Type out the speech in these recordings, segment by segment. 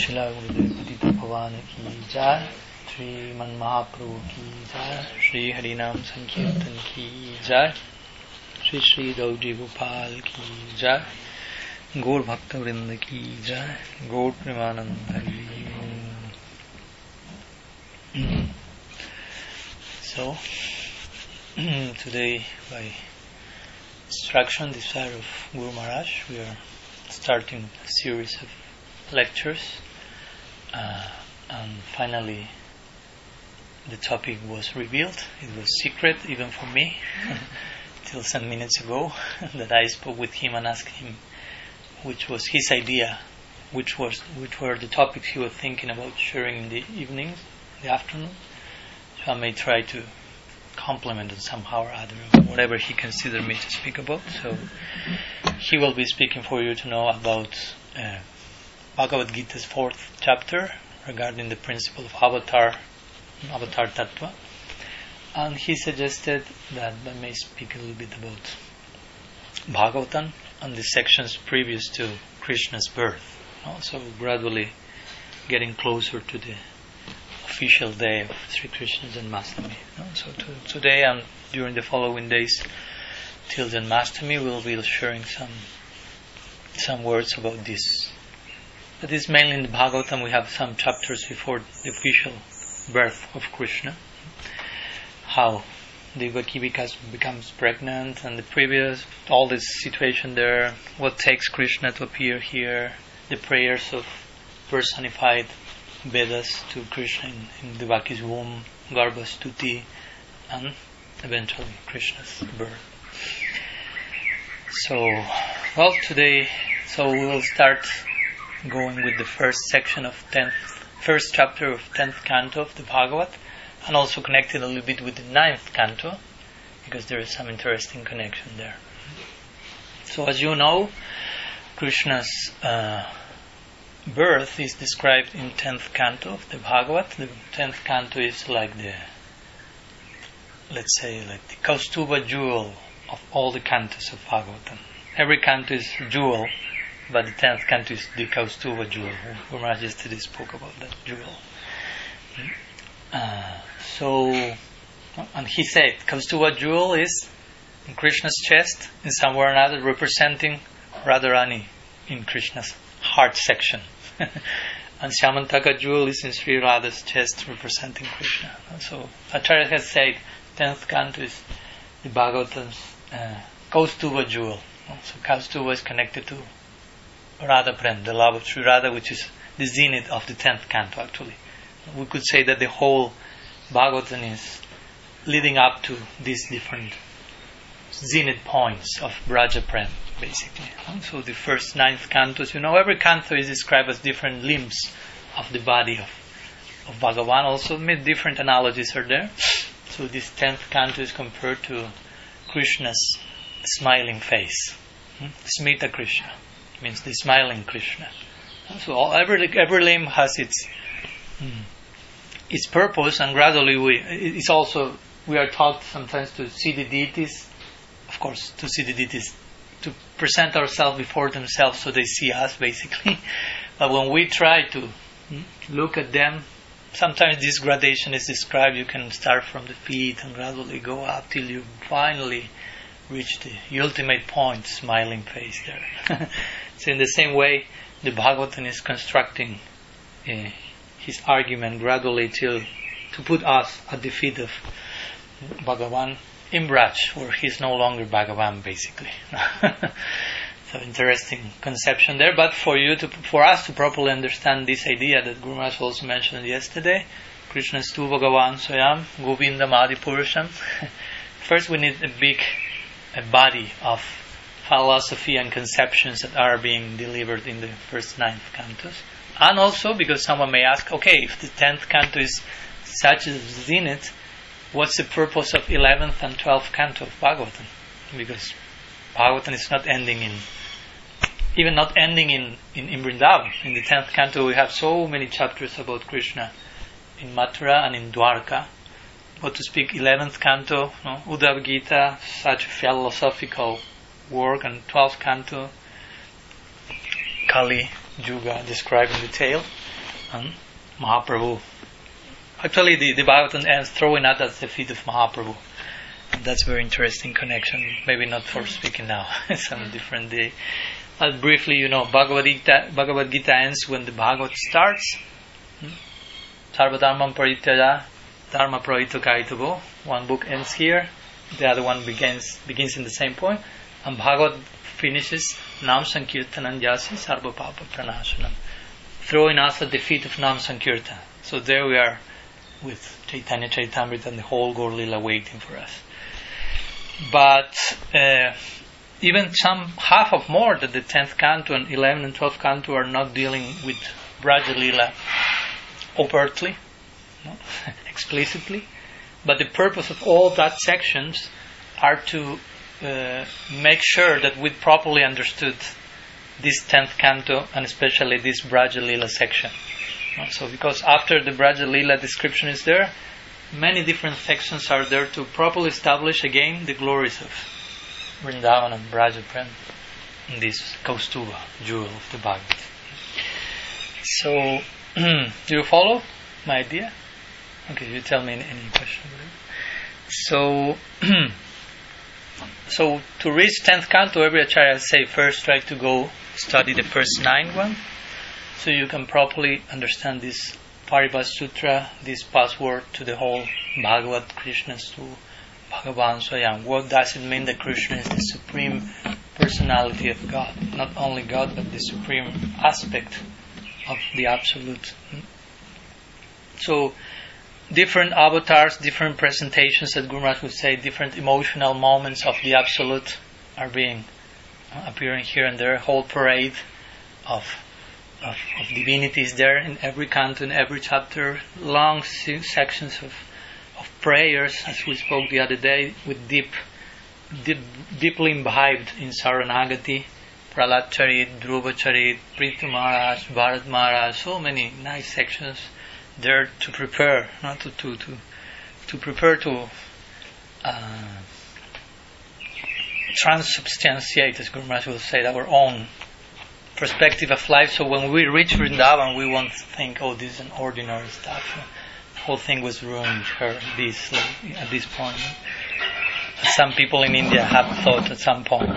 शिला गुरुदेव पतित भगवान की जय श्री मन महाप्रभु की जय श्री हरिनाम संकीर्तन की जय श्री श्री गौरी गोपाल की जय गौर भक्त वृंद की जय गौर Premanand Hari So, today by instruction, desire of Guru Maharaj, we are starting a series of lectures. Uh, and finally, the topic was revealed. It was secret even for me till some minutes ago that I spoke with him and asked him which was his idea, which was which were the topics he was thinking about sharing in the evenings, the afternoon. So I may try to complement it somehow or other, whatever he considered me to speak about. So he will be speaking for you to know about uh, Bhagavad Gita's fourth chapter regarding the principle of avatar, avatar tattva. And he suggested that I may speak a little bit about Bhagavatam and the sections previous to Krishna's birth. Also, gradually getting closer to the official day of Sri Krishna's Janmashtami. So to, today and during the following days till Janmashtami, we'll be sharing some some words about this. But it's mainly in the Bhagavatam. We have some chapters before the official birth of Krishna. How Devaki becomes, becomes pregnant, and the previous all this situation there. What takes Krishna to appear here? The prayers of personified Vedas to Krishna in, in Devaki's womb, Garbhastuti, and eventually Krishna's birth. So, well, today, so we will start going with the first section of tenth, first chapter of tenth canto of the Bhagavad, and also connected a little bit with the ninth canto, because there is some interesting connection there. So, as you know, Krishna's uh, birth is described in 10th canto of the Bhagavad. The 10th canto is like the, let's say, like the Kaustubha jewel of all the cantos of Bhagavatam. Every canto is jewel, but the 10th canto is the Kaustubha jewel. Guru Maharaj yesterday spoke about that jewel. Uh, so, and he said, Kaustubha jewel is in Krishna's chest, in some way or another, representing Radharani in Krishna's heart section. and Syamantaka jewel is in Sri Radha's chest representing Krishna. So Acharya has said, 10th canto is the Bhagavatam's uh, Kaustubha jewel. So Kaustubha is connected to Radha Prem, the love of Sri Radha, which is the zenith of the 10th canto actually. We could say that the whole Bhagavatam is leading up to these different zenith points of Braja Prem basically. So the first ninth cantos, you know, every canto is described as different limbs of the body of, of Bhagavan. Also, many different analogies are there. So this tenth canto is compared to Krishna's smiling face. Hmm? Smita Krishna means the smiling Krishna. So every every limb has its hmm, its purpose, and gradually we it's also we are taught sometimes to see the deities. Of course, to see the deities to present ourselves before themselves so they see us basically. but when we try to look at them, sometimes this gradation is described. You can start from the feet and gradually go up till you finally reach the ultimate point, smiling face there. so in the same way, the Bhagavatam is constructing uh, his argument gradually till to put us at the feet of Bhagavan in Braj, where he's no longer Bhagavan, basically. so interesting conception there. But for you to, for us to properly understand this idea that Guru Maharaj also mentioned yesterday, Krishna is tu Bhagavan Swayam, Govinda Adi Purusham. First, we need a big a body of philosophy and conceptions that are being delivered in the first ninth cantos. And also because someone may ask, okay, if the tenth canto is such a zenith, what's the purpose of 11th and 12th canto of Bhagavatam? Because Bhagavatam is not ending in, even not ending in, in, in Vrindavan. In the 10th canto, we have so many chapters about Krishna in Mathura and in Dwarka. But to speak 11th canto, no, Uddhava Gita, such philosophical work, and 12th canto, Kali, Yuga described in detail, and Mahaprabhu. Actually, the, the Bhagavatam ends throwing out at the feet of Mahaprabhu. And that's a very interesting connection. Maybe not for speaking now, some different day. But briefly, you know, Bhagavad Gita, Bhagavad Gita ends when the Bhagavad starts. Hmm? Sarvadharmam parityaja, dharma pravito kaitavo. One book ends here, the other one begins begins in the same point, and Bhagavad finishes Nam Sankirtanam Jasi Sarva Papa Pranashanam, throwing us at the feet of Nam Sankirtan. So there we are with Chaitanya Charitamrita and the whole Gaur Lila waiting for us. But uh, even some half of more that the 10th canto and 11th and 12th canto are not dealing with Braja Lila overtly, no? explicitly, but the purpose of all that sections are to uh, make sure that we properly understood this 10th canto and especially this Braja Lila section. So, because after the Braja Lila description is there, many different sections are there to properly establish again the glories of Vrindavan and Braja Prem in this Kaustubha jewel of the Bhagavad. So, do you follow my idea? Okay, you tell me any, question. So, so to reach 10th canto, every acharya say first try to go study the first nine one so you can properly understand this Paribhasha Sutra, this password to the whole Bhagavad Krishna's to Bhagavan Swayam. What does it mean that Krishna is the supreme personality of God? Not only God, but the supreme aspect of the Absolute. So, different avatars, different presentations that Guru would say, different emotional moments of the Absolute are being uh, appearing here and there. Whole parade of of, of divinities there in every canto, in every chapter, long sections of, of prayers, as we spoke the other day, with deep, deep deeply imbibed in Saranagati, Prahlad Charit, Dhruva Charit, Prithu Maharaj, Bharat Maharaj, so many nice sections there to prepare, not to, to, to, to prepare to uh, transubstantiate, as Guru Maharaj will say, our own perspective of life. So when we reach Vrindavan, we won't think, "Oh, this is an ordinary stuff." The whole thing was ruined her this at this point. Some people in India have thought at some point,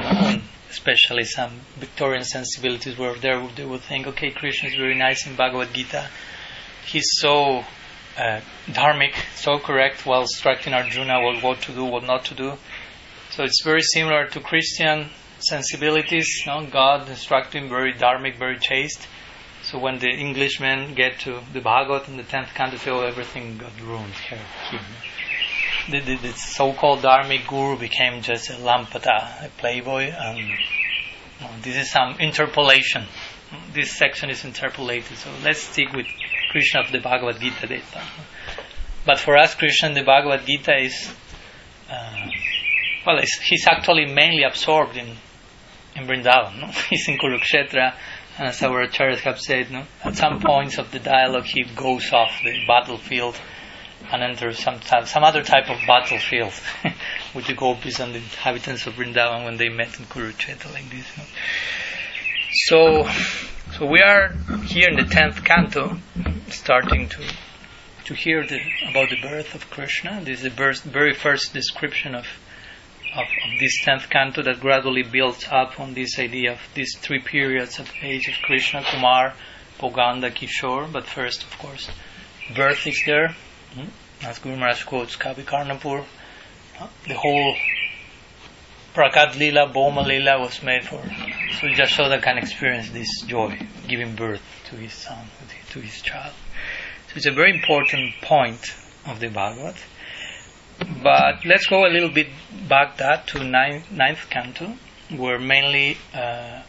especially some Victorian sensibilities were there, they would think, "Okay, Krishna is very nice in Bhagavad Gita. He's so uh, dharmic, so correct, while instructing Arjuna what to do, what not to do." So it's very similar to Christian sensibilities. God instructed him very dharmic, very chaste. So when the Englishmen get to the Bhagavad in the tenth canto, "Oh, everything got ruined here." The, the, the, so-called dharmic guru became just a lampata, a playboy, and this is some interpolation. This section is interpolated, so let's stick with Krishna of the Bhagavad Gita data. But for us, Krishna the Bhagavad Gita is, uh, well, he's actually mainly absorbed in in Vrindavan. No? He's in Kurukshetra, and as our acharyas have said, no? at some points of the dialogue he goes off the battlefield and enters some some other type of battlefield with the gopis and the inhabitants of Vrindavan when they met in Kurukshetra like this. No? So, so we are here in the tenth canto, starting to to hear the, about the birth of Krishna. This is the birth, very first description of of, of this tenth canto that gradually builds up on this idea of these three periods of age of Krishna, Kumar, Pauganda, Kishore. But first, of course, birth is there. Hmm? As Guru Maharaj quotes Kavi Karnapur, uh, the whole Prakat Lila, Bhauma Lila was made for. So Yashoda can experience this joy, giving birth to his son, to his child. So it's a very important point of the Bhagavad. But let's go a little bit back that to ninth, ninth canto, where mainly, uh,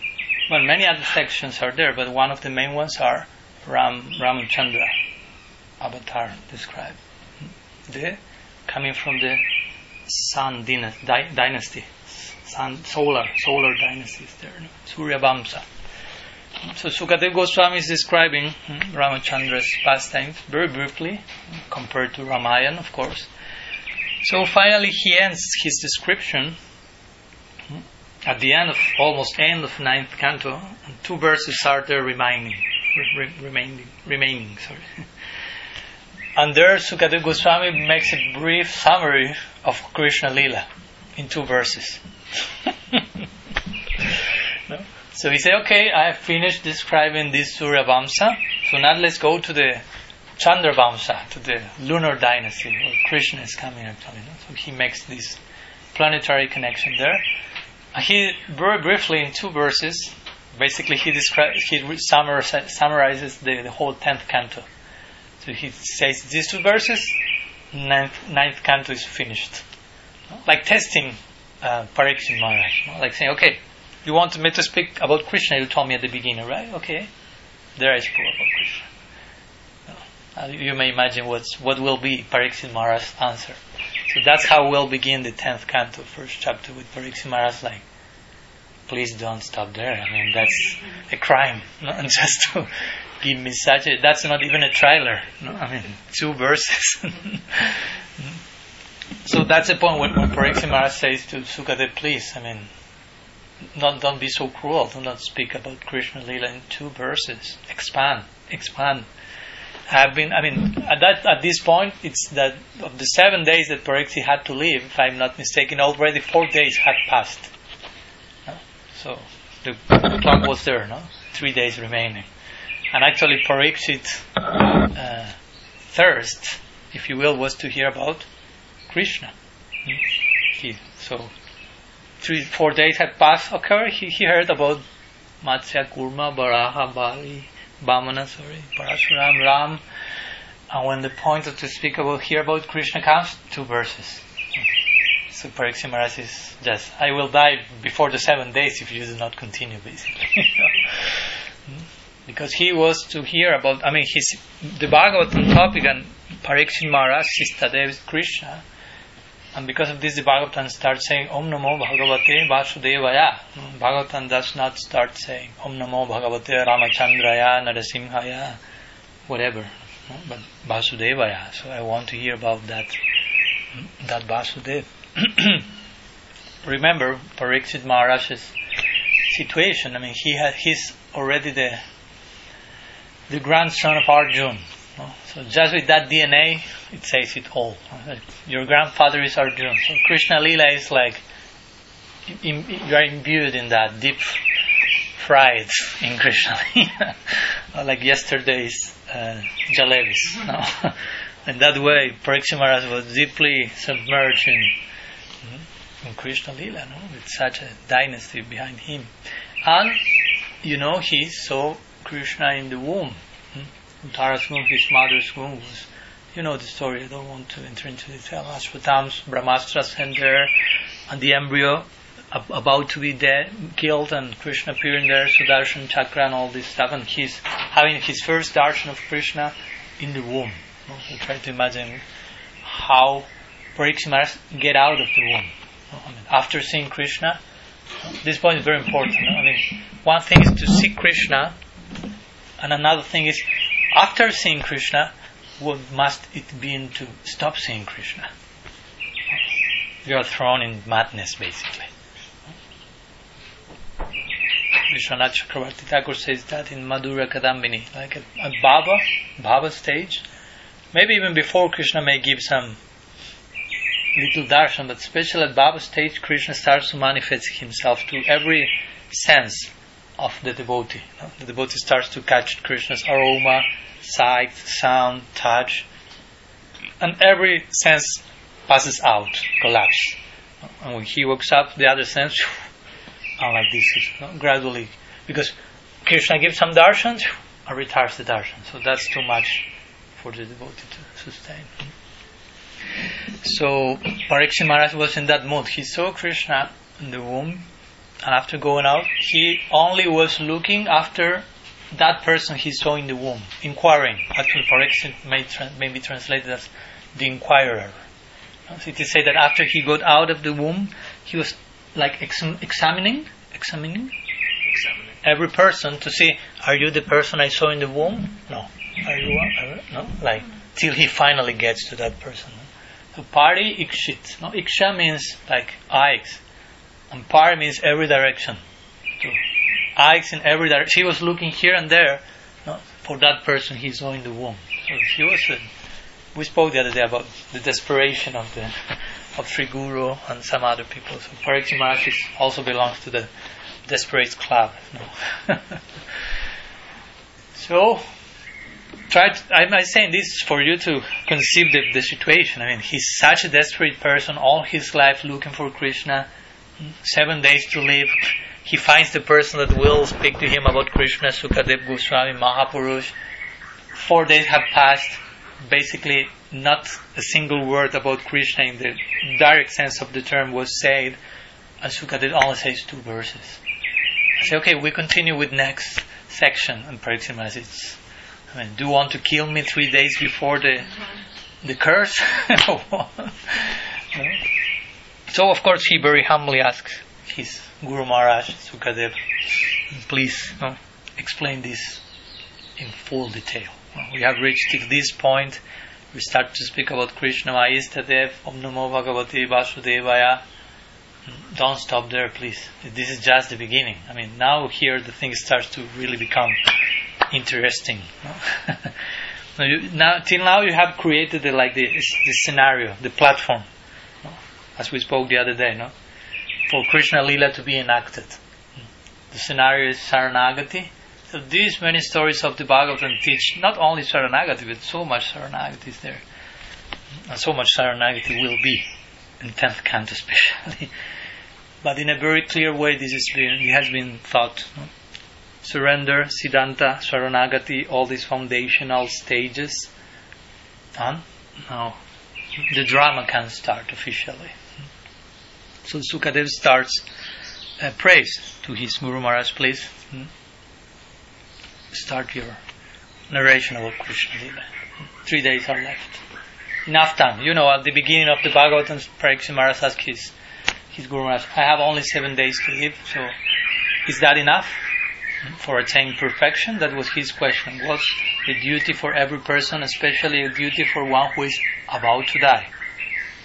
well, many other sections are there, but one of the main ones are Ram Ramchandra avatar described. The coming from the Sun dynasty, Sun solar solar dynasty is there, Surya Vamsa. So Sukadeva Goswami is describing hmm, Ramachandra's pastimes very briefly, compared to Ramayana, of course. So finally, he ends his description at the end of almost end of ninth canto, two verses are there remaining, re- remaining, remaining. Sorry. And there, Sukadeva Goswami makes a brief summary of Krishna Lila in two verses. So he said, okay, I have finished describing this Surya Vamsa, so now let's go to the Chandra Vamsa, to the lunar dynasty, where Krishna is coming actually. So he makes this planetary connection there. He, very briefly, in two verses, basically he describes, he summarizes the, the whole tenth canto. So he says these two verses, ninth, ninth canto is finished. Like testing uh, Pariksit Maharaj. Like saying, okay, you want me to speak about Krishna, you told me at the beginning, right? Okay, there I spoke about Krishna. Uh, you may imagine what's, what will be Pariksit Maharaj's answer. So that's how we'll begin the 10th canto, first chapter, with Pariksit Maharaj like, please don't stop there. I mean, that's a crime. No? And just to give me such a, that's not even a trailer. No? I mean, two verses. so that's the point when, when Pariksit Maharaj says to Sukadev, please, I mean, not, don't be so cruel. Do not speak about Krishna Lila in two verses. Expand, expand. I've been, I mean, at that, at this point, it's that of the seven days that Pariksit had to leave, if I'm not mistaken, already four days had passed. So the, clock was there, no? Three days remaining. And actually, Pariksit uh, thirst, if you will, was to hear about Krishna. Hmm? He, so three, four days had passed. Occur, he, he heard about Matsya, Kurma, Varaha, Bali, Vamana, sorry, Parashuram, Ram. And when the point of to speak about here about Krishna comes, two verses. So Pariksit Maharaj is just, I will die before the seven days if you do not continue, basically. Hmm? because he was to hear about, I mean, his, the Bhagavatam topic and Pariksit Maharaj, Sistadev Krishna, and because of this, the Bhagavatam starts saying Om Namo Bhagavate Vasudevaya. Bhagavatam does not start saying Om Namo Bhagavate Ramachandraya Narasimhaya, whatever, but Vasudevaya. So I want to hear about that, that Vasudev. Remember Pariksit Maharaj's situation. I mean, he had he's already the the grandson of Arjun. So just with that DNA, it says it all. Your grandfather is Arjuna. So Krishna Lila is like you are imbued in that deep fried in Krishna Lila, like yesterday's uh, jalebis. No? in that way, Pariksit Maharaj was deeply submerged in, in Krishna Lila, no? with such a dynasty behind him. And, you know, he saw Krishna in the womb. Tara's his mother's womb you know the story, I don't want to enter into detail. Ashwatthama's Brahmastra sent there, and the embryo about to be dead, killed, and Krishna appearing there, Sudarshan Chakra and all this stuff, and he's having his first darshan of Krishna in the womb. You try to imagine how Pariksit get out of the womb. I mean, after seeing Krishna, this point is very important. I mean, one thing is to see Krishna, and another thing is after seeing Krishna, what must it be to stop seeing Krishna? You are thrown in madness, basically. Vishwanath Chakravarti Thakur says that in Madhurya Kadambini, like a, a Bhava, Bhava stage. Maybe even before Krishna may give some little darshan, but especially at Bhava stage, Krishna starts to manifest himself to every sense of the devotee. The devotee starts to catch Krishna's aroma, sight, sound, touch, and every sense passes out, collapse. And when he wakes up, the other sense, and like this, gradually, because Krishna gives some darshan and retires the darshan. So that's too much for the devotee to sustain. So Pariksit Maharaj was in that mood. He saw Krishna in the womb, and after going out, he only was looking after that person he saw in the womb, inquiring. Actually, Pariksit may, tra- may be translated as the inquirer. So it is said that after he got out of the womb, he was like ex- examining, examining, examining every person to see, are you the person I saw in the womb? No. Are you? Are, no. Like till he finally gets to that person. So pari ikshit. No, iksha means like eyes. Par means every direction. Eyes in every direction. She was looking here and there no, for that person he saw in the womb. So she was. Uh, we spoke the other day about the desperation of the of Sri Guru and some other people. So Pariksit also belongs to the desperate club. No. so try. To, I'm not saying this for you to conceive the, the situation. I mean, he's such a desperate person, all his life looking for Krishna. Seven days to live. He finds the person that will speak to him about Krishna, Sukadev Goswami, Mahapurush. Four days have passed. Basically, not a single word about Krishna in the direct sense of the term was said. And Sukadev only says two verses. I say, okay, we continue with next section. And Pariksit it's I mean, do you want to kill me three days before the the curse? so of course he very humbly asks his Guru Maharaj Sukadev, please no, explain this in full detail. We have reached this point. We start to speak about Krishna Maistadev, Om Namo Bhagavate Vasudevaya. Don't stop there, please. This is just the beginning. I mean, now here the thing starts to really become interesting. now, till now you have created the, like the, the scenario, the platform? As we spoke the other day, no, for Krishna Lila to be enacted. The scenario is Saranagati. So these many stories of the Bhagavatam teach not only Saranagati, but so much Saranagati is there, and so much Saranagati will be in tenth canto especially. but in a very clear way, this is being, it has been thought. No? surrender, Siddhanta, Saranagati, all these foundational stages. And now the drama can start officially. So Sukadev starts uh, praise to his Guru Maharaj, please. Hmm? Start your narration about Krishna Lila. Three days are left. Enough time. You know, at the beginning of the Bhagavatam, Pariksit Maharaj asks his, his Guru Maharaj, I have only seven days to live, so is that enough? for attaining perfection? That was his question. What's the duty for every person, especially a duty for one who is about to die?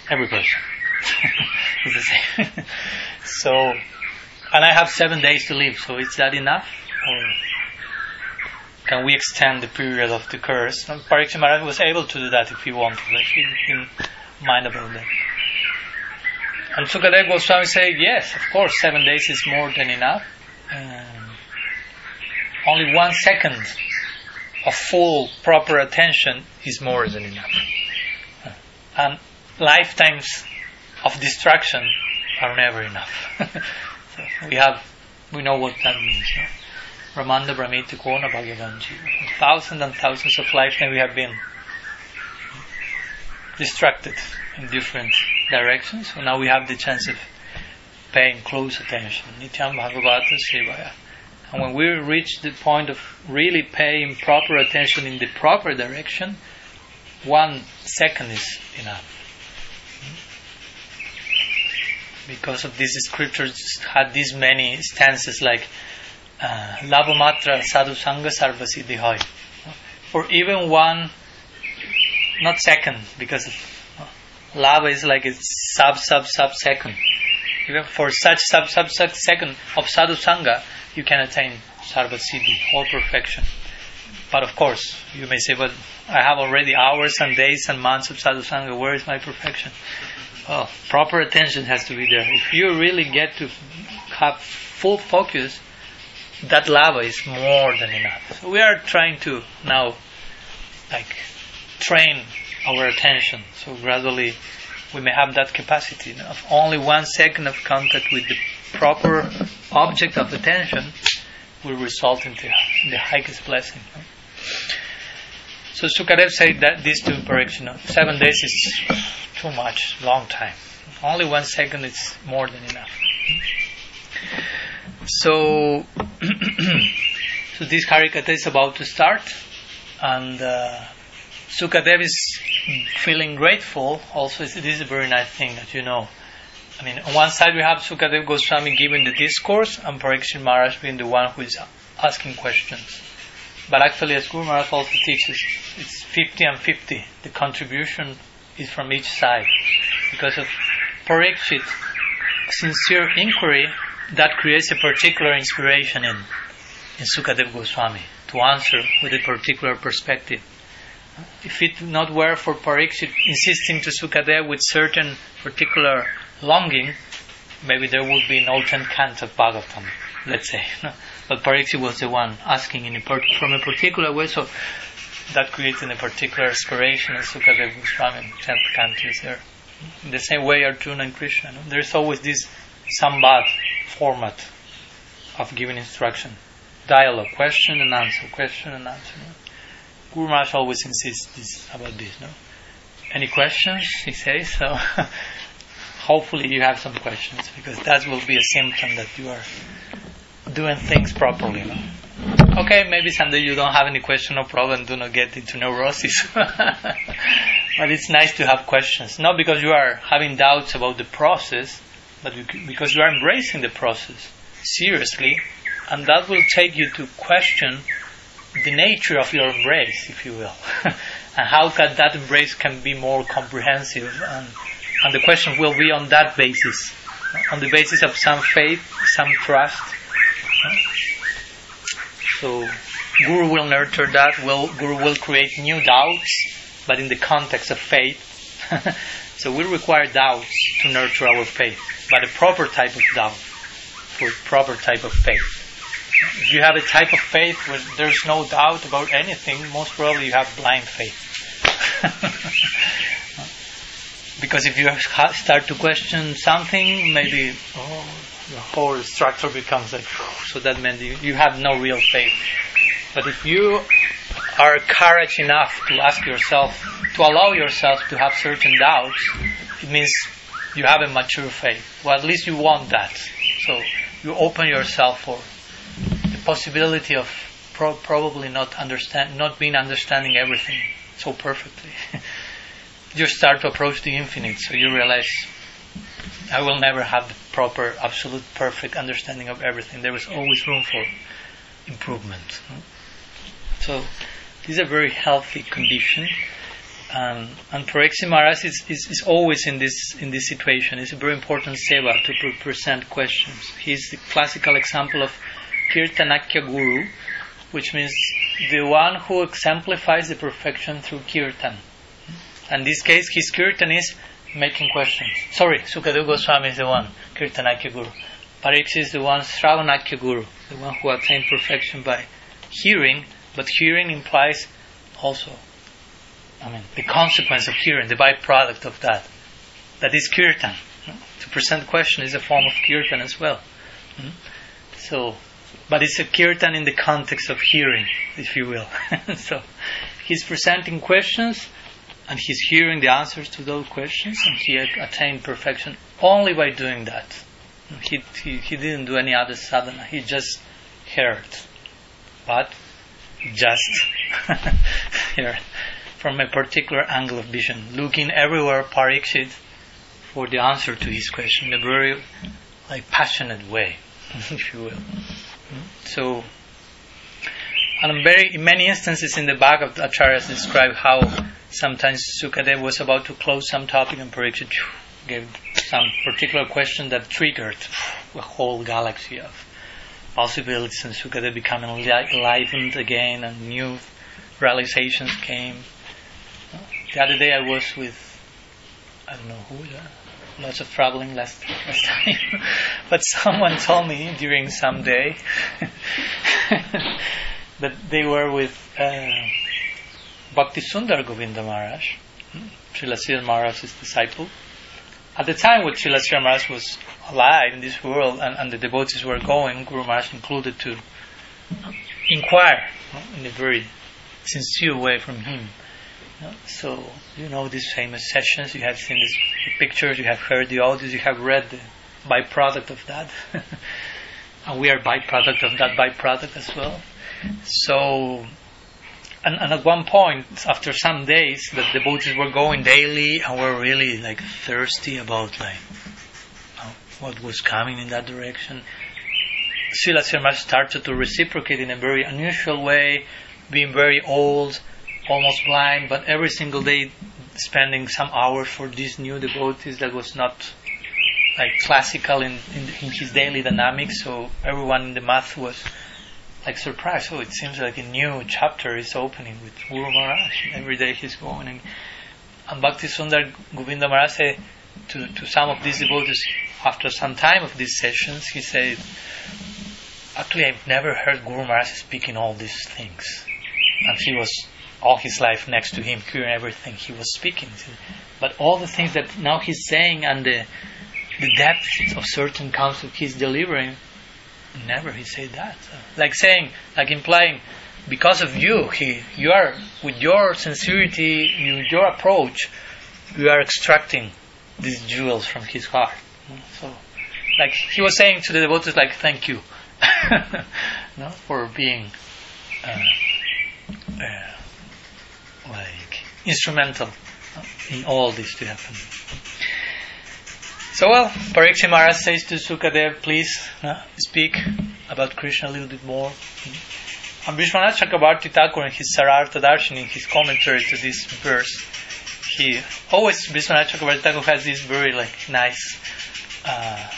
Every person. same. so, and I have seven days to live, so is that enough? Or can we extend the period of the curse? Pariksit Maharaj was able to do that if he wanted. He didn't mind about that. And Sukadev Goswami said, yes, of course, seven days is more than enough. Um, only one second of full proper attention is more than enough. And lifetimes of distraction are never enough. we have, we know what that means. No? Ramanda Brahmiti Kona Bhagavanji. Thousands and thousands of lifetimes we have been distracted in different directions. So now we have the chance of paying close attention. Nityam Bhagavata Sevaya. And when we reach the point of really paying proper attention in the proper direction, one second is enough. Because of these scriptures had these many stances like uh, Labhamatra Sadhu Sangha Sarvasiddhi Hoy. For even one, not second, because lava is like a sub sub sub second. Even for such sub sub sub second of Sadhu Sangha, you can attain sarva siddhi, all perfection. But of course, you may say, but I have already hours and days and months of sadhusanga, where is my perfection? Well, proper attention has to be there. If you really get to have full focus, that lava is more than enough. So we are trying to now, like, train our attention. So gradually, we may have that capacity of only one second of contact with the proper object of attention will result in the, in the highest blessing. So Sukadev said that these two correction seven days is too much, long time. Only one second is more than enough. So, so this Harikatha is about to start, and uh, Sukadev is feeling grateful. Also, this is a very nice thing that you know I mean, on one side we have Sukadev Goswami giving the discourse and Pariksit Maharaj being the one who is asking questions. But actually, as Guru Maharaj also teaches, it's 50 and 50. The contribution is from each side. Because of Pariksit sincere inquiry, that creates a particular inspiration in, in Sukadev Goswami to answer with a particular perspective. If it not were for Pariksit insisting to Sukadev with certain particular longing, maybe there would be no 10 canto of Bhagavatam, let's say. But Pariksit was the one asking in a part, from a particular way, so that creates a particular aspiration and Sukadev Goswami, 10th canto is there. In the same way, Arjuna and Krishna, no? there's always this sambad format of giving instruction. Dialogue, question and answer, question and answer. No? Guru Maharaj always insists this, about this. No? Any questions? He says so. Hopefully, you have some questions because that will be a symptom that you are doing things properly. No? Okay, maybe someday you don't have any question, no problem. Do not get into neurosis. but it's nice to have questions, not because you are having doubts about the process, but because you are embracing the process seriously, and that will take you to question the nature of your embrace, if you will, and how can that embrace can be more comprehensive. And, and the question will be on that basis, on the basis of some faith, some trust. So, Guru will nurture that. Will Guru will create new doubts, but in the context of faith. so we require doubts to nurture our faith, but a proper type of doubt for proper type of faith. If you have a type of faith where there's no doubt about anything, most probably you have blind faith. because if you start to question something, maybe oh, the whole structure becomes like, so that means you, you have no real faith. But if you are courage enough to ask yourself, to allow yourself to have certain doubts, it means you have a mature faith. Well, at least you want that. So you open yourself for the possibility of pro- probably not understand, not being understanding everything so perfectly. you start to approach the infinite, so you realize I will never have the proper, absolute, perfect understanding of everything. There is always room for improvement. So this is a very healthy condition. Um, and Pariksit Maharaj is, is, is, always in this in this situation. It's a very important seva to pre- present questions. He's the classical example of Kirtanakya Guru, which means the one who exemplifies the perfection through kirtan. In this case, his kirtan is making questions. Sorry, Sukadeva Goswami is the one, Kirtanakya Guru. Pariksit is the one, Sravanakya Guru, the one who attained perfection by hearing, but hearing implies also I mean, the consequence of hearing, the byproduct of that. That is kirtan. To present question is a form of kirtan as well. Hmm? So, but it's a kirtan in the context of hearing, if you will. so, he's presenting questions and he's hearing the answers to those questions and he attained perfection only by doing that. He, he, he didn't do any other sadhana, he just heard. But just here from a particular angle of vision, looking everywhere Pariksit for the answer to his question in a very like passionate way, if you will. So, and very in many instances in the back of the Acharyas describe how sometimes Sukadev was about to close some topic and Pariksit gave some particular question that triggered a whole galaxy of possibilities and Sukadev becoming enlightened again and new realizations came. The other day I was with, I don't know who, lots of traveling last, last time, but someone told me during some day that they were with uh, Bhakti Sundar Govinda Maharaj, hmm, Srila Sridhar Maharaj's disciple. At the time when Srila Sridhar Maharaj was alive in this world and, and the devotees were going, Guru Maharaj included to inquire hmm, in a very sincere way from him hmm, so, you know these famous sessions, you have seen these pictures, you have heard the audios, you have read the byproduct of that. and we are byproduct of that byproduct as well. So, and, and at one point, after some days, that the devotees were going daily and were really like thirsty about like what was coming in that direction. Srila Sharma started to reciprocate in a very unusual way, being very old, almost blind, but every single day spending some hours for these new devotees that was not like classical in, in, in his daily dynamics. So everyone in the math was like surprised. Oh, it seems like a new chapter is opening with Guru Maharaj. Every day he's going. And, and Bhakti Sundar Govinda Maharaj said to, to some of these devotees, after some time of these sessions, he said, Actually, I've never heard Guru Maharaj speaking all these things. And he was all his life next to him, hearing everything he was speaking. But all the things that now he's saying and the, the depth of certain concepts he's delivering, never he said that. Like saying, like implying, because of you, he, you are with your sincerity, with your approach, you are extracting these jewels from his heart. So, like he was saying to the devotees, like thank you, no, for being uh, uh, like instrumental in all this to happen. So well, Parikshit Maharaj says to Sukadev, please uh, speak about Krishna a little bit more. And Vishwanath Chakrabarti Thakur in his Sarartha in his commentary to this verse, he always Vishwanath Chakrabarti Thakur has these very like nice uh,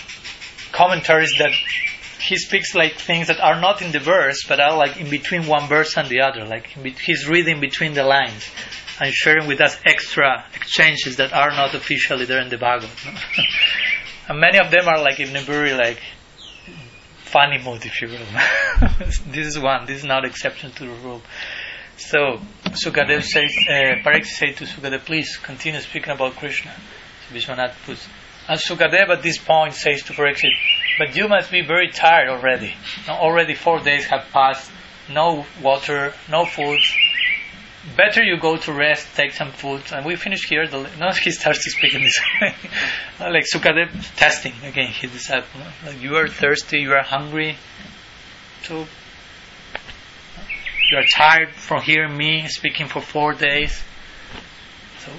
commentaries that he speaks like things that are not in the verse, but are like in between one verse and the other. Like he's reading between the lines and sharing with us extra exchanges that are not officially there in the Bhagavad. and many of them are like in very like funny mood, if you will. this is one. This is not exception to the rule. So Sukadev says, uh, Pariksit says to Sukadev, please continue speaking about Krishna. So Vishwanath puts, and Sukadev at this point says to Pariksit, but you must be very tired already. Now, already four days have passed, no water, no food. Better you go to rest, take some food, and we finish here. The, no, he starts to speak in this way. Uh, like Sukadev testing again his disciple. Like you are thirsty, you are hungry, so you are tired from hearing me speaking for four days. So,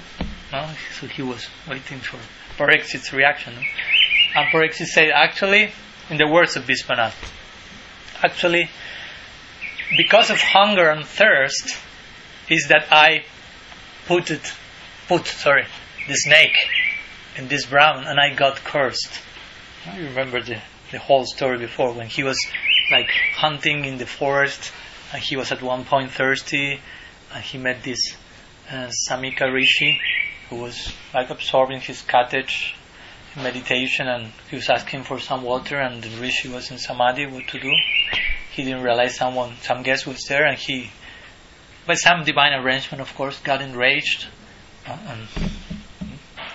no, so he was waiting for Pariksit's reaction. And Pariksit said, actually, in the words of Vishwanath, actually, because of hunger and thirst, is that I put it, put, sorry, the snake in this brown and I got cursed. I remember the, the whole story before when he was like hunting in the forest and he was at one point thirsty and he met this uh, Samika Rishi who was like absorbing his cottage meditation and he was asking for some water and the rishi was in samadhi what to do he didn't realize someone some guest was there and he by some divine arrangement of course got enraged uh, and,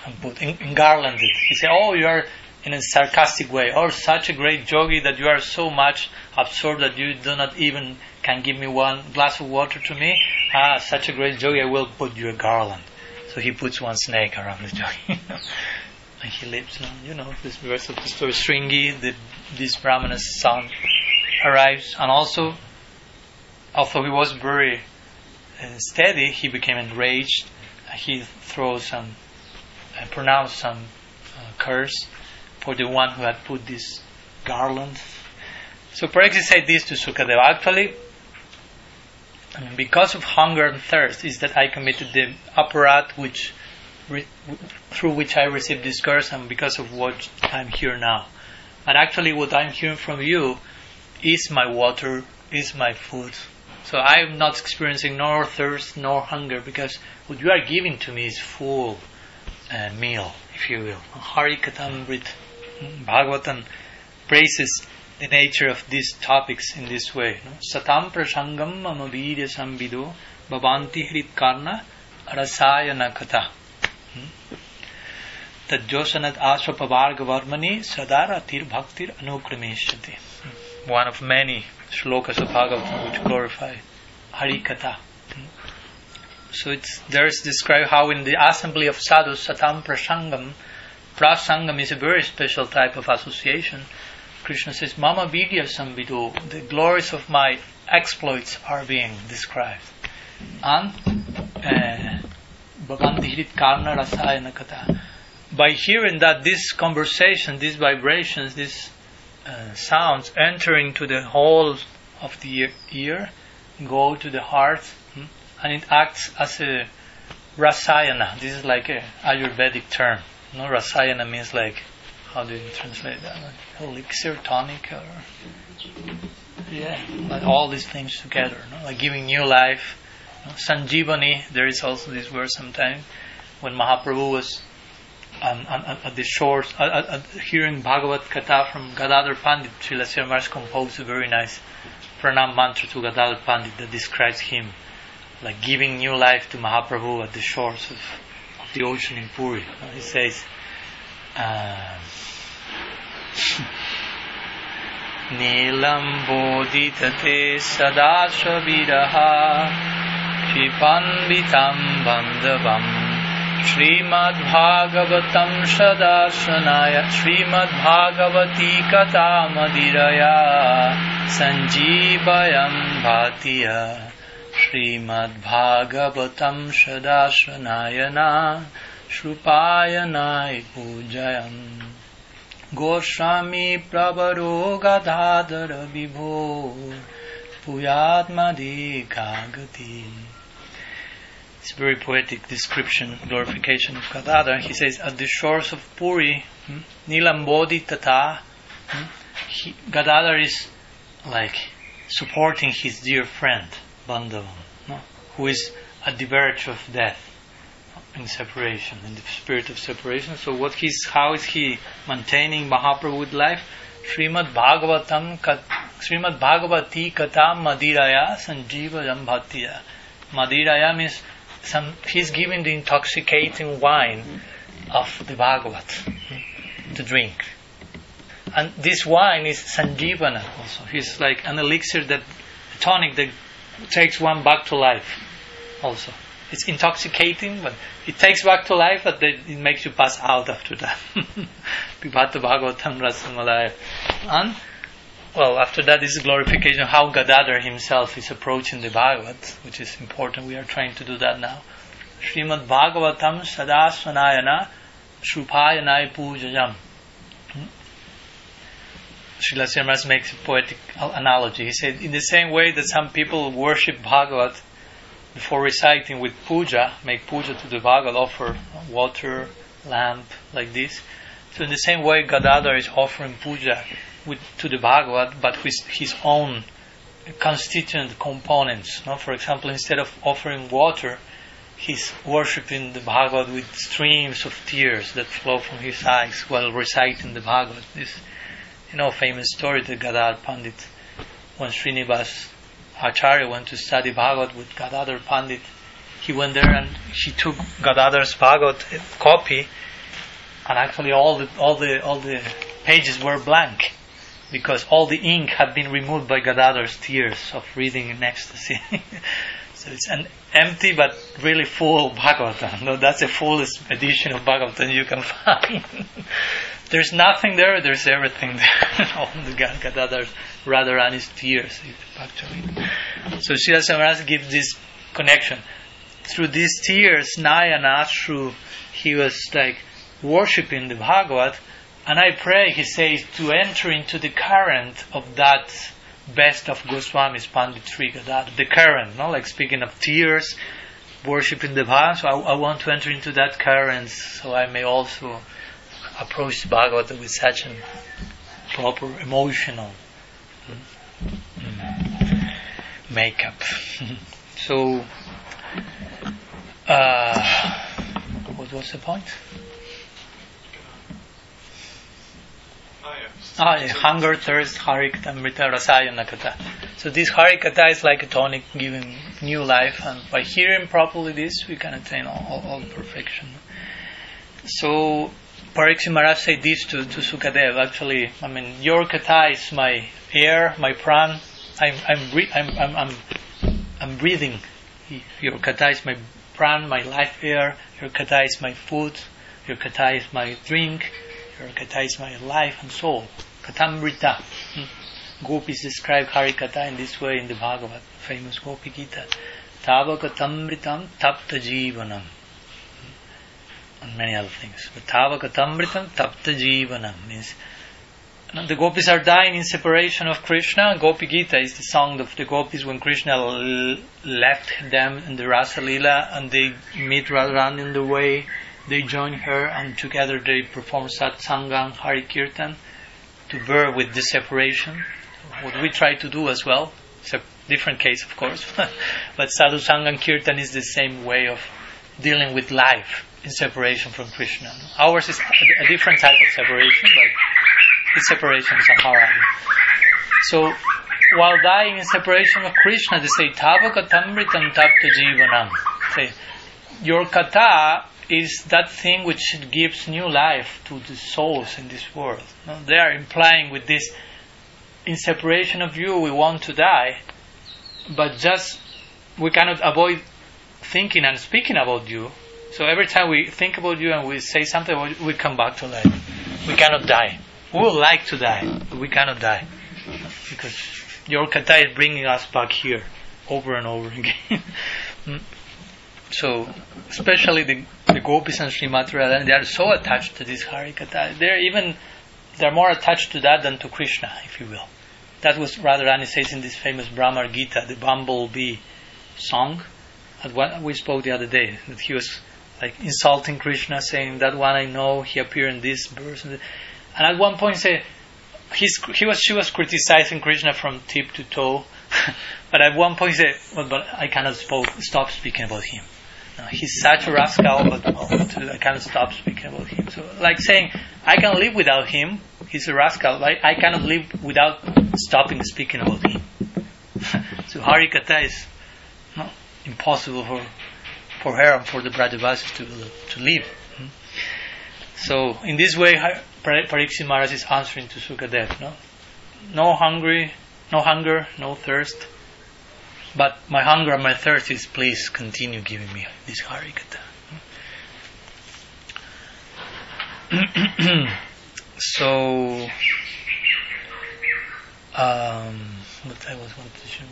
and put in, garlanded. He said oh you are in a sarcastic way. Oh such a great yogi that you are so much absorbed that you do not even can give me one glass of water to me. Ah such a great yogi i will put you a garland. So he puts one snake around the yogi. And he lives. You know, this verse of the story, Sringi, the, this Brahmana's son, arrives, and also, although he was very steady, he became enraged. He throws some, uh, pronounced some uh, curse for the one who had put this garland. So Pariksit said this to Sukadeva. Actually, I mean, because of hunger and thirst, is that I committed the aparadh which re- through which I received this curse and because of what I'm here now. And actually, what I'm hearing from you is my water, is my food. So I'm not experiencing nor thirst nor hunger because what you are giving to me is full uh, meal, if you will. Hari Katamrit Bhagavatam praises the nature of these topics in this way. Satam prasangam amavirya sambido bhavanti hrit karna rasayana kata. Tadjosanat Aswapavarga Varmani Sadara Tir Bhaktir Anukramishyati. One of many shlokas of Bhagavatam which glorify Harikatha. So it's, there's described how in the assembly of sadhus, satam prasangam, prasangam is a very special type of association. Krishna says, Mama vidya samvido, the glories of my exploits are being described. And uh, Bhavantihirit Karna Rasayana Kata. By hearing that this conversation, these vibrations, these uh, sounds enter into the whole of the ear, go to the heart, hmm, and it acts as a rasayana. This is like a Ayurvedic term. No, rasayana means like how do you translate that? Elixir, tonic, or yeah, like all these things together, like giving new life. No? Sanjivani, there is also this word sometimes when Mahaprabhu was and, and, and, at the shores, uh, uh, uh, hearing Bhagavad Gita from Gadadhar Pandit, Srila Maharaj composed a very nice pranam mantra to Gadadhar Pandit that describes him like giving new life to Mahaprabhu at the shores of, of the ocean in Puri. He says, "Nilam Nilamboditete sadasva viraha Kshipambitam bandavam श्रीमद्भागवतं सदा शनाय श्रीमद्भागवती कथामदिरया सञ्जीवयं भातिय श्रीमद्भागवतं सदा शनायना श्रुपायनाय पूजयम् गोस्वामी प्रवरो गदाधर विभो Puyatmadikagati. It's a very poetic description, glorification of Gadadhar. He says, at the shores of Puri, hmm, Nilambodhi Tata, hmm, he, Gadadhar is like supporting his dear friend, Bandavam, no, who is at the verge of death in separation, in the spirit of separation. So what he's, how is he maintaining Mahaprabhu's life? Srimad Bhagavatam, Srimad Bhagavati Katam Madiraya Jambhatiya. Madiraya means some, he's giving the intoxicating wine of the Bhagavat to drink. And this wine is Sanjivana also. He's like an elixir that, a tonic that takes one back to life also. It's intoxicating, but it takes back to life, but it makes you pass out after that. Pibata Bhagavatam Rasamalaya. And, well, after that is glorification, how Gadadhar himself is approaching the Bhagavat, which is important. We are trying to do that now. Srimad Bhagavatam Sadasvanayana Shrupayanai Pujayam. Hmm? Srila Srimaras makes a poetic analogy. He said, in the same way that some people worship Bhagavat before reciting with puja, make puja to the Bhagavad, offer water, lamp, like this. So in the same way, Gadadhar is offering puja with, to the Bhagavad, but with his own constituent components. No? For example, instead of offering water, he's worshipping the Bhagavad with streams of tears that flow from his eyes while reciting the Bhagavad. This, you know, famous story that Gadadhar Pandit, when Srinivas Acharya went to study Bhagavad with Gadadhar Pandit. He went there and he took Gadadhar's Bhagavad copy, and actually all the all the all the pages were blank because all the ink had been removed by Gadadhar's tears of reading in ecstasy. so it's an empty but really full Bhagavatam. No, that's the fullest edition of Bhagavatam you can find. there's nothing there, there's everything there. all the Gadadhar's Radharani's tears, actually. So Srila Samaras gives this connection. Through these tears, Nayana, through he was like worshipping the Bhagavad, and I pray, he says, to enter into the current of that best of Goswami's Pandit Sri Gadad, the current, no? like speaking of tears, worshipping the Bhagavad. So I, I, want to enter into that current so I may also approach the Bhagavad with such a proper emotional makeup. so, uh, what was the point? Ah, yeah. hunger, thirst, harikata, mrita, rasayana kata. So this harikata is like a tonic giving new life, and by hearing properly this, we can attain all, all, perfection. So Parikshit Maharaj said this to, to Sukadev. Actually, I mean, your kata is my air, my pran. I'm, I'm, I'm, I'm, I'm, I'm breathing. Your kata is my pran, my life air. Your kata is my food. Your kata is my drink. Your kata is my life and soul. Katamrita. Gopis describe Hari Kata in this way in the Bhagavad, famous Gopi Gita. Tava katamritam tapta jivanam. And many other things. But Tava katamritam tapta jivanam means the gopis are dying in separation of Krishna. Gopi Gita is the song of the gopis when Krishna l- left them in the Rasa Lila and they meet Radharani in the way they join her and together they perform satsanga Hari Kirtan to bear with this separation. What we try to do as well, it's a different case of course, but Sadhu Sangha and Kirtan is the same way of dealing with life in separation from Krishna. Ours is a different type of separation, but the separation a harari. So while dying in separation of Krishna, they say, Tava katamritam tapta jivanam. Say, your kata is that thing which gives new life to the souls in this world. No? They are implying with this, in separation of you, we want to die, but just we cannot avoid thinking and speaking about you. So every time we think about you and we say something, we come back to life. We cannot die. We would like to die, but we cannot die because your kata is bringing us back here over and over again. Hmm. So, especially the, the gopis and Srimati they are so attached to this Hari Kata. They're even they're more attached to that than to Krishna, if you will. That was Radharani says in this famous Bhramara Gita, the bumblebee song, that what we spoke the other day, that he was like insulting Krishna, saying that one I know, he appeared in this verse, and, at one point say, he's, he was she was criticizing Krishna from tip to toe, but at one point said, well, "But I cannot spoke, stop speaking about him. No, he's such a rascal, but I cannot stop speaking about him." So, like saying, "I can live without him. He's a rascal. I cannot live without stopping speaking about him." so Hari Kata is no, impossible for for her and for the Brajavasis to to live. So in this way, Pariksit Maharaj is answering to Sukadev. No, no hungry, no hunger, no thirst. But my hunger and my thirst is please continue giving me this harikata. so, um, what I was wanting to show.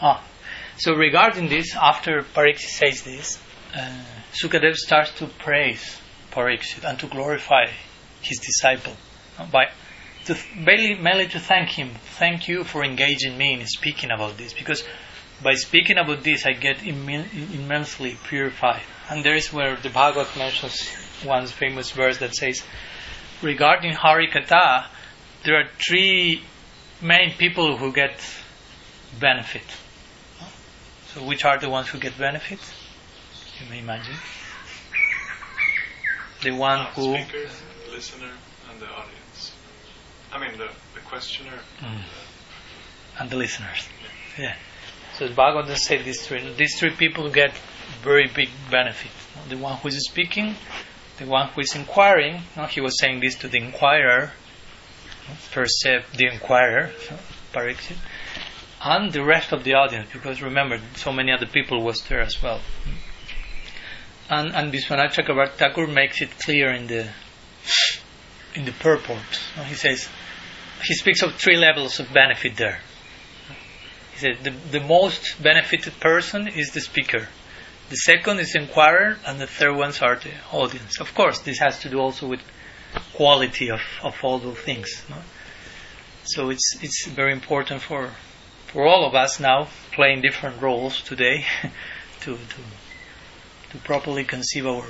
Ah, so regarding this, after Pariksit says this, uh, Sukadev starts to praise Pariksit and to glorify his disciple by to mainly, mainly to thank him. Thank you for engaging me in speaking about this because by speaking about this I get immensely purified. And there is where the Bhagavad mentions one famous verse that says, regarding Hari Kata, there are three main people who get benefit. So which are the ones who get benefit? You may imagine the one who speaker, listener, and the audience. I mean the, the questioner mm. and the listeners. Yeah. yeah. So the Bhagavatam said these three these three people get very big benefit. The one who is speaking, the one who is inquiring. No, he was saying this to the inquirer, first the inquirer, Pariksit, and the rest of the audience. Because remember, so many other people was there as well and, and Vishwanath Chakravarti Thakur makes it clear in the in the purport. He says he speaks of three levels of benefit there. He said the, the most benefited person is the speaker. The second is inquirer, and the third ones are the audience. Of course, this has to do also with quality of, of all those things. No? So it's it's very important for for all of us now playing different roles today to, to to properly conceive our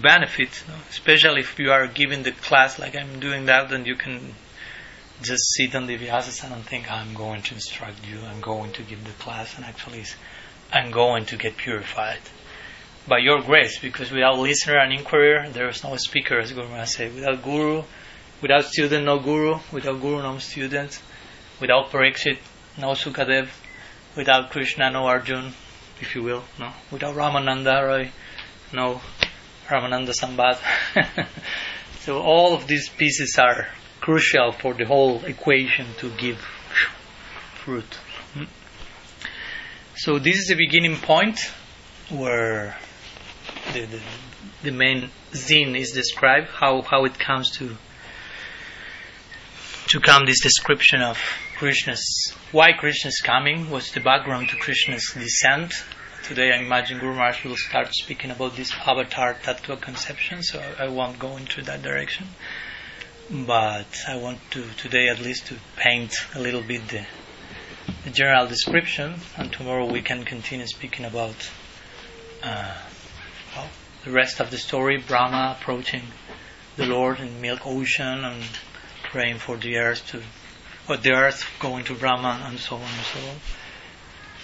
benefit, especially if you are giving the class like I'm doing that, then you can just sit on the Vyasasana and think, I'm going to instruct you, I'm going to give the class, and actually I'm going to get purified by your grace, because without listener and inquirer, there is no speaker, as Guru Maharaj said. Without guru, without student, no guru. Without guru, no student. Without Pariksit, no Sukadev. Without Krishna, no Arjun if you will. No, without Ramananda Roy, no Ramananda Sambad. so all of these pieces are crucial for the whole equation to give fruit. Hmm? So this is the beginning point where the, the, the main zine is described, how, how it comes to to come this description of Krishna's why Krishna's coming, what's the background to Krishna's descent. Today I imagine Guru Maharaj will start speaking about this avatar tattva conception, so I, won't go into that direction. But I want to today at least to paint a little bit the, the general description, and tomorrow we can continue speaking about uh, well, the rest of the story, Brahma approaching the Lord in Milk Ocean and praying for the earth to, or the earth going to Brahma and so on and so on.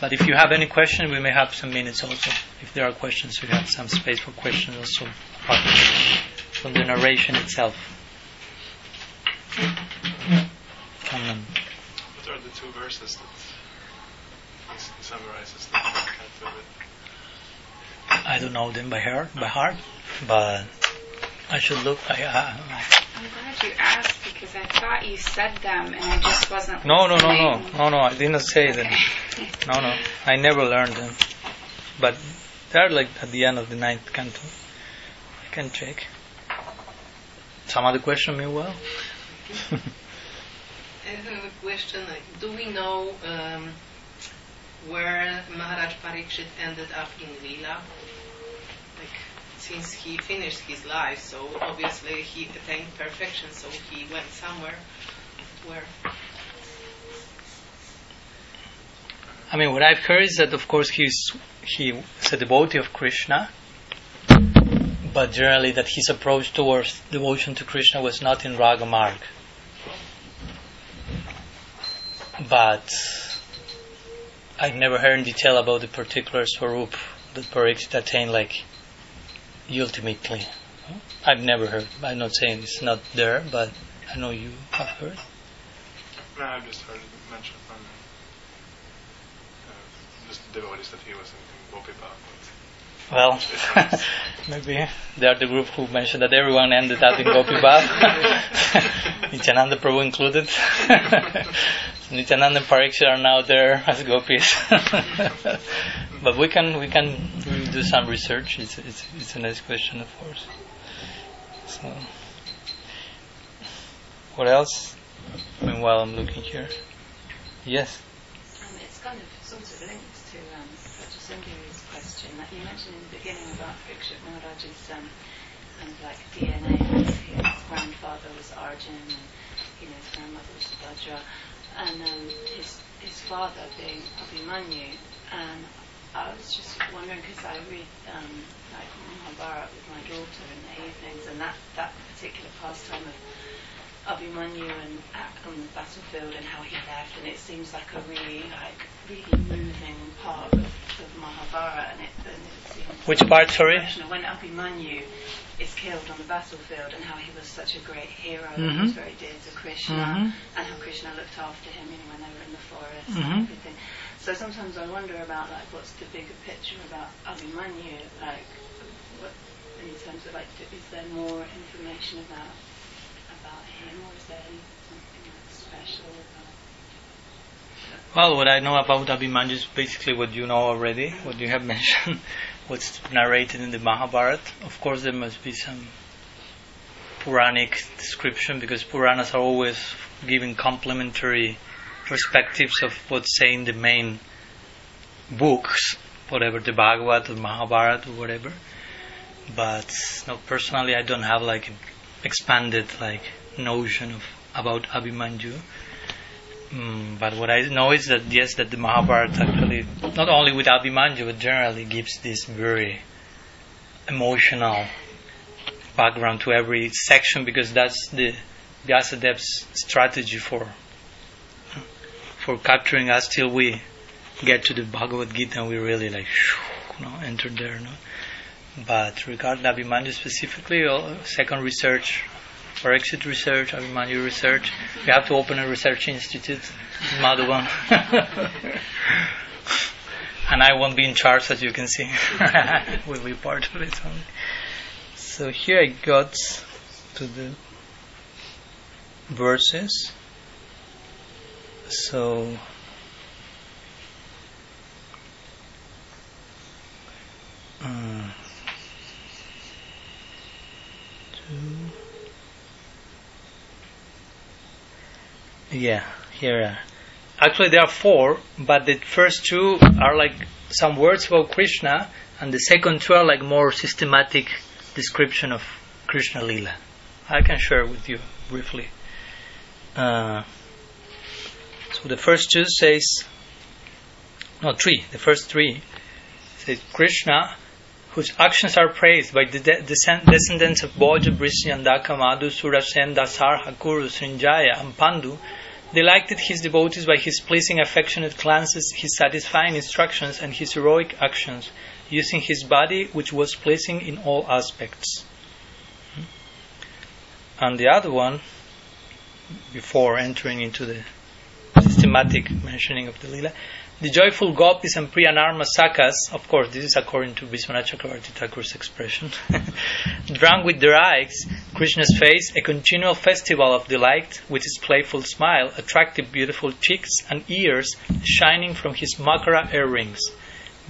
But if you have any questions, we may have some minutes also. If there are questions, we have some space for questions also apart from the narration itself. What are the two verses that he summarizes the? I don't know them by heart, by heart, but I should look. I, I, I'm glad you asked because I thought you said them and I just wasn't. no, no, no, no, no, no. I didn't say them. No, no. I never learned them, but they're like at the end of the ninth canto. I can check. Some other question, meanwhile. I have a question. Like, do we know um, where Maharaj Parikshit ended up in Leela? Since he finished his life, so obviously he attained perfection, so he went somewhere. Where? I mean, what I've heard is that, of course, he's he was a devotee of Krishna, but generally that his approach towards devotion to Krishna was not in Raga Marg. But I've never heard in detail about the particular Swarup that Parikshit attained, like ultimately. I've never heard. I'm not saying it's not there, but I know you have heard. No, I've just heard it mentioned from uh, just the devotees that he was in, in Gopi Bhav, but Well, maybe they are the group who mentioned that everyone ended up in Gopi Bhav, Nityananda Prabhu included. Nityananda and Parikshit are now there as gopis. but we can we can do some research. It's it's it's a nice question, of course. So, what else? Meanwhile, I'm looking here. Yes. Um, it's kind of sort of linked to um, Dr. Question that you mentioned in the beginning about Parikshit Maharaj's um, kind like DNA. His grandfather was Arjun, and you know his grandmother was Subhadra, and um, his his father being Abhimanyu. And I was just wondering because I read um, like Mahabharata with my daughter in the evenings, and that that particular pastime of Abhimanyu and uh, on the battlefield and how he left, and it seems like a really, like, really moving part of, of Mahabharata, and it, and it seems Which part, sorry? When Abhimanyu is killed on the battlefield, and how he was such a great hero, and was very dear to Krishna, Mhm. and how Krishna looked after him, you know, when they were in the forest Mhm. and everything. So sometimes I wonder about like what's the bigger picture about Abhimanyu, like what in terms of like is there more information about about him, or is there something like special about? Well, what I know about Abhimanyu is basically what you know already, what you have mentioned, what's narrated in the Mahabharata. Of course, there must be some Puranic description because Puranas are always giving complementary perspectives of what's saying in the main books, whatever the Bhagavad or Mahabharata or whatever. But no, personally, I don't have like an expanded like notion of about Abhimanyu. Mm, but what I know is that yes, that the Mahabharata actually, not only with Abhimanyu, but generally gives this very emotional background to every section because that's the Vyasadev's strategy for for capturing us till we get to the Bhagavad Gita and we really like you know enter there. No? But regarding Abhimanyu specifically, uh, second research or exit research, Abhimanyu research, we have to open a research institute in Madhuban. and I won't be in charge, as you can see. we'll be part of it only. So here I got to the verses. So uh, two. Yeah, here. Actually, there are four, but the first two are like some words about Krishna, and the second two are like more systematic description of Krishna Lila. I can share with you briefly. Uh, the first two says, no, three. The first three says Krishna, whose actions are praised by the de- descend- descendants of Bhoja, Brisyandaka, Madhu, Surasen, Dasar, Hakuru, Srinjaya, and Pandu, delighted his devotees by his pleasing affectionate glances, his satisfying instructions, and his heroic actions, using his body, which was pleasing in all aspects. Hmm? And the other one, before entering into the systematic mentioning of the Lila, the joyful gopis and Priyanarma Sakas, of course, this is according to Vishwanath Chakravarti Thakur's expression, drunk with their eyes, Krishna's face, a continual festival of delight, with his playful smile, attractive beautiful cheeks and ears shining from his makara earrings.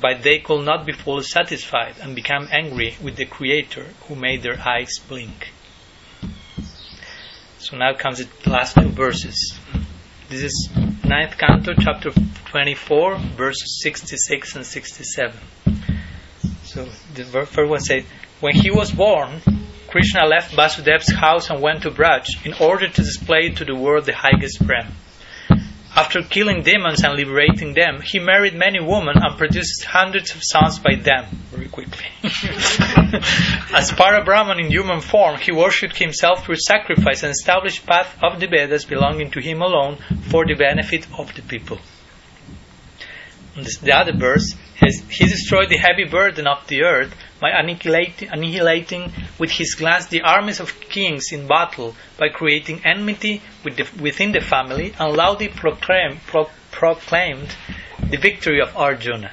But they could not be fully satisfied and become angry with the Creator who made their eyes blink. So now comes the last two verses. This is ninth canto, chapter 24, verses 66 and 67. So the first one says, When he was born, Krishna left Vasudev's house and went to Braj in order to display to the world the highest Prem. After killing demons and liberating them, he married many women and produced hundreds of sons by them very quickly. As Parabrahman in human form, he worshipped himself through sacrifice and established path of the Vedas belonging to him alone for the benefit of the people. And the other verse has he destroyed the heavy burden of the earth by annihilating, with his glance the armies of kings in battle by creating enmity with the, within the family and loudly proclaim, pro, proclaimed the victory of Arjuna.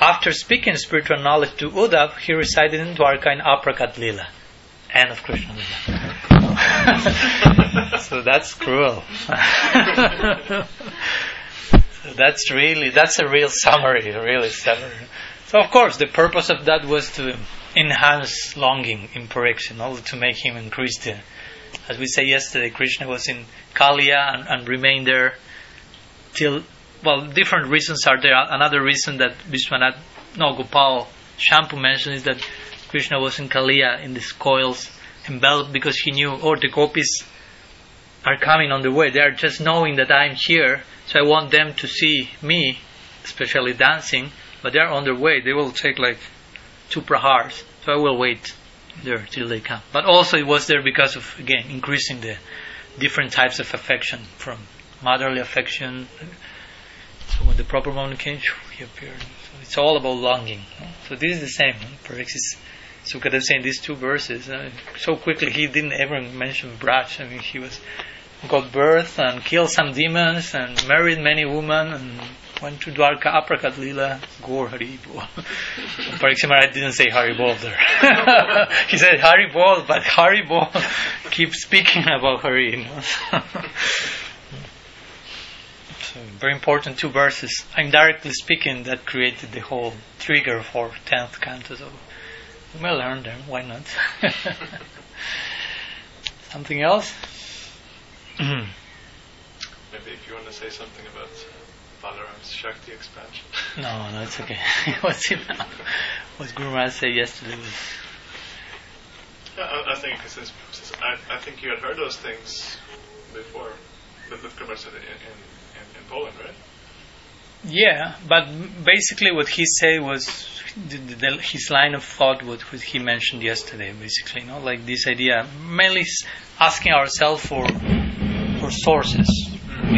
After speaking spiritual knowledge to Uddhav, he resided in Dwarka in Aprakat Lila. End of Krishna Lila. so that's cruel. that's really that's a real summary, really summary. So of course the purpose of that was to enhance longing in Parikshit, in order to make him increase the as we say yesterday, Krishna was in Kaliya and, and remained there till well different reasons are there. Another reason that Vishwanath no Gopal Champu mentioned is that Krishna was in Kaliya in these coils enveloped because he knew oh the gopis are coming on the way. They are just knowing that I'm here, so I want them to see me, especially dancing, but they're on their way. They will take like two prahars, so I will wait there till they come. But also it was there because of, again, increasing the different types of affection from motherly affection. So when the proper moment came, he appeared. So it's all about longing. So this is the same. Pariksit Sukadev saying these two verses. Uh, so quickly he didn't ever mention Braj. I mean, he was got birth and killed some demons and married many women and went to Dwarka Aprakat Lila Gaur Haribol. Pariksit Maharaj didn't say Haribol there. he said Haribol, but Haribol keeps speaking about Hari. You know? so very important two verses. I'm directly speaking, that created the whole trigger for tenth canto. So we may learn them. Why not? Something else? Maybe if you want to say something about Balaram's Shakti expansion. No, no, it's okay. What's now? What Guru Maharaj said yesterday was. Yeah, I, I think since, since I, I think you had heard those things before, that Guru Maharaj said in, in, in Poland, right? Yeah, but basically what he said was the, the, his line of thought, what, what he mentioned yesterday, basically, you know, like this idea, mainly asking ourselves for for sources.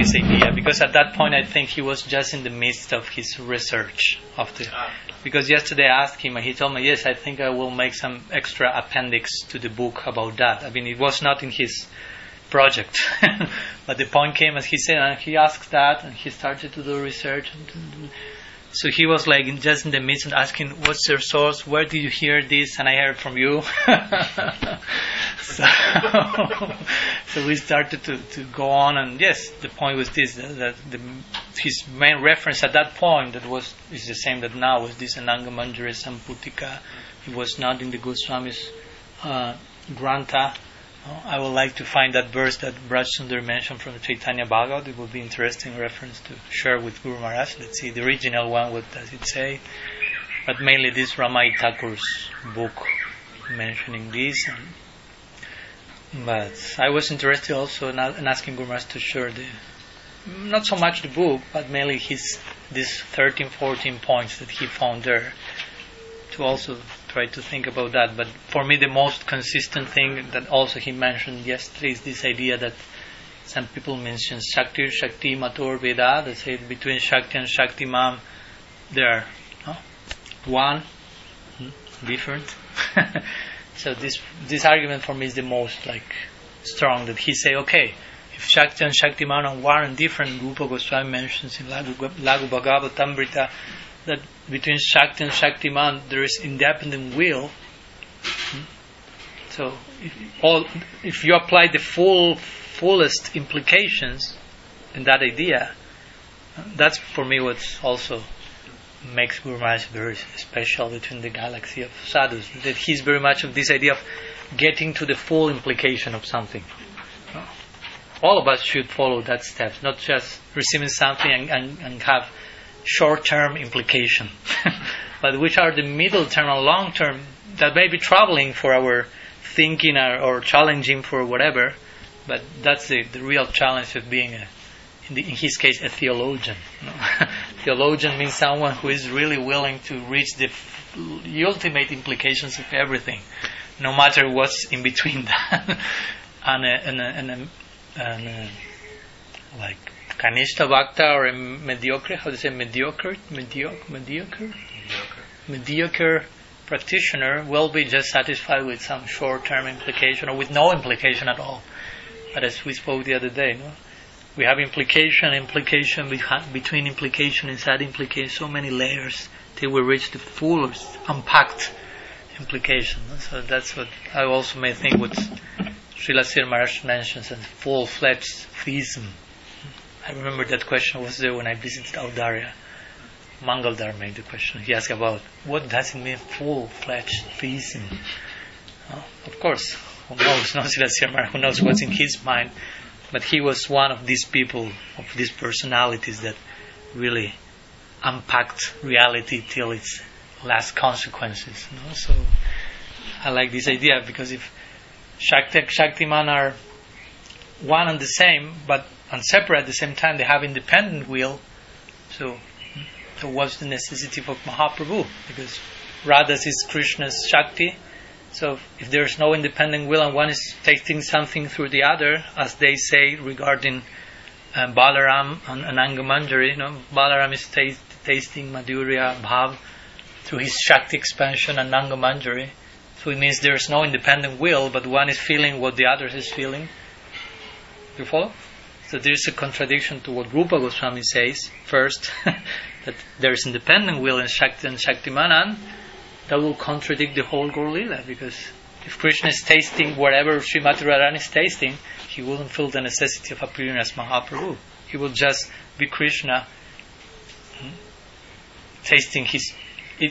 This idea, because at that point I think he was just in the midst of his research of the. Ah. Because yesterday I asked him, and he told me, yes, I think I will make some extra appendix to the book about that. I mean, it was not in his project. but the point came as he said, and he asked that, and he started to do research. And so he was like in, just in the midst and asking, "What's your source? Where did you hear this?" And I heard from you. so, so we started to, to go on, and yes, the point was this: that, the, his main reference at that point that was is the same that now was this Ananga Manjari Samputika. It was not in the Goswami's uh, Grantha. I would like to find that verse that Braj Sundar mentioned from Chaitanya Bhagavat. It would be interesting reference to share with Guru Maharaj. Let's see the original one. What does it say? But mainly this Ramai Thakur's book mentioning this. And, but I was interested also in, in asking Guru to share the not so much the book, but mainly his these 13, 14 points that he found there to also try to think about that. But for me, the most consistent thing that also he mentioned yesterday is this idea that some people mention Shakti, Shakti, Matur, Veda. They say between Shakti and Shakti Man, they are no? one, hmm, different. so this this argument for me is the most like strong. That he say, okay, if Shakti and Shakti Man are one and different, Rupa Goswami mentions in Laghu, Laghu Bhagavatamrita that between Shakti and Shakti Man there is independent will. Hmm? So if, all, if you apply the full fullest implications in that idea, that's for me what's also makes Guru Maharaj very special between the galaxy of sadhus. That he's very much of this idea of getting to the full implication of something. All of us should follow that steps, not just receiving something and, and, and have short-term implication, but which are the middle term and long term that may be troubling for our thinking or, or challenging for whatever, but that's the, the real challenge of being, a, in, the, in his case, a theologian. theologian means someone who is really willing to reach the, ultimate implications of everything, no matter what's in between that. and, a, and, a, and, a, and a, like Kanishta Bhakta or a mediocre, how do you say mediocre? Mediocre? Mediocre? Mediocre. Mediocre practitioner will be just satisfied with some short term implication or with no implication at all. But as we spoke the other day, no? We have implication, implication behi- between implication, inside implication, so many layers till we reach the fullest, unpacked implication. So that's what I also may think what Srila Maharaj mentions as full fledged theism. I remember that question was there when I visited Audarya. Mangaldar made the question. He asked about what does it mean full fledged theism? Oh, of course, who knows? No who knows what's in his mind? But he was one of these people, of these personalities that really unpacked reality till its last consequences. You know? So I like this idea because if Shakti Shaktiman are one and the same, but and separate at the same time, they have independent will. So, so what's the necessity for Mahaprabhu? Because Radha is Krishna's Shakti. So if there's no independent will and one is tasting something through the other, as they say regarding um, Balaram and, and Anangamanjari, you know, Balaram is taste, tasting Madhurya Bhav through his Shakti expansion and Anangamanjari. So it means there's no independent will, but one is feeling what the other is feeling. You follow? So there's a contradiction to what Rupa Goswami says first, that there is independent will in Shakti and Shaktimanan, that will contradict the whole Gaur Lila, because if Krishna is tasting whatever Srimati Radharani is tasting, he wouldn't feel the necessity of appearing as Mahaprabhu. He will just be Krishna hmm, tasting his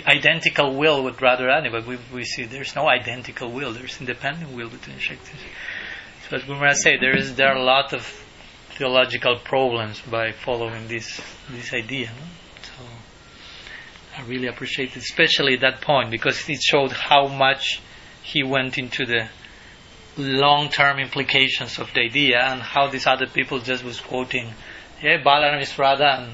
identical will with Radharani, but we, we see there's no identical will, there's independent will between Shakti. So as Maharaj said, there is there are a lot of theological problems by following this this idea. No? I really appreciate it, especially that point because it showed how much he went into the long-term implications of the idea and how these other people just was quoting, yeah, Balaram is Radha, and,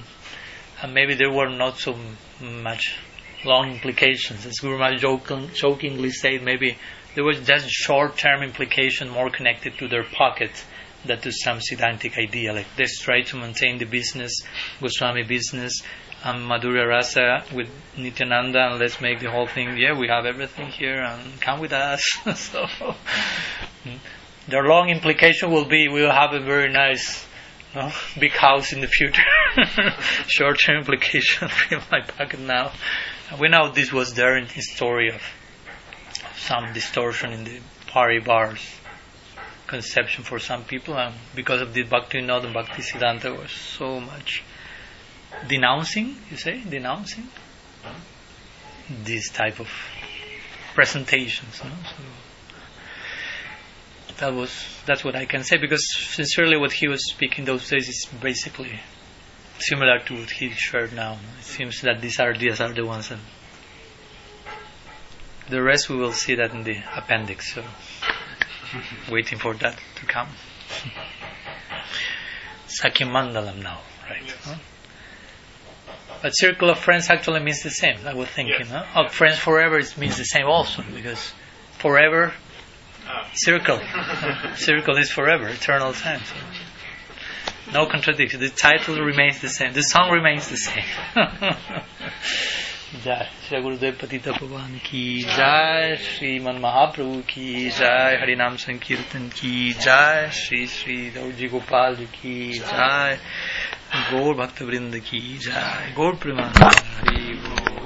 and maybe there were not so much long implications. As Guru Maharaj joking, jokingly said, maybe there was just short-term implication more connected to their pocket than to some Siddhantic idea. Like let's try to maintain the business, Goswami business, and Madhurya Rasa with Nityananda, and let's make the whole thing. Yeah, we have everything here, and come with us. so hmm. their long implication will be we will have a very nice. No, big house in the future. Short-term implication in my pocket now. We know this was there in the story of some distortion in the Paribar's conception for some people, and because of the Bhakti Vinod and Bhakti Siddhanta was so much denouncing, you say, denouncing this type of presentations. No? So that was that's what I can say because sincerely, what he was speaking those days is basically similar to what he shared now. It seems that these ideas are the ones, and the rest we will see that in the appendix. So, waiting for that to come. Sakhya Mandalam now, right? Yes. Huh? But circle of friends actually means the same. I was thinking, Yes. huh? Of friends forever it means the same also because forever Ah. circle. circle is forever, eternal time. So. No contradiction. The title remains the same. The song remains the same. जय श्री गुरुदेव पतित भगवान की जय श्रीमन महाप्रभु की जय हरिनाम संकीर्तन की जय श्री श्री रौजी गोपाल जी की जय गौर भक्त वृंद की जाए गौर प्रेमानंद हरि बोल।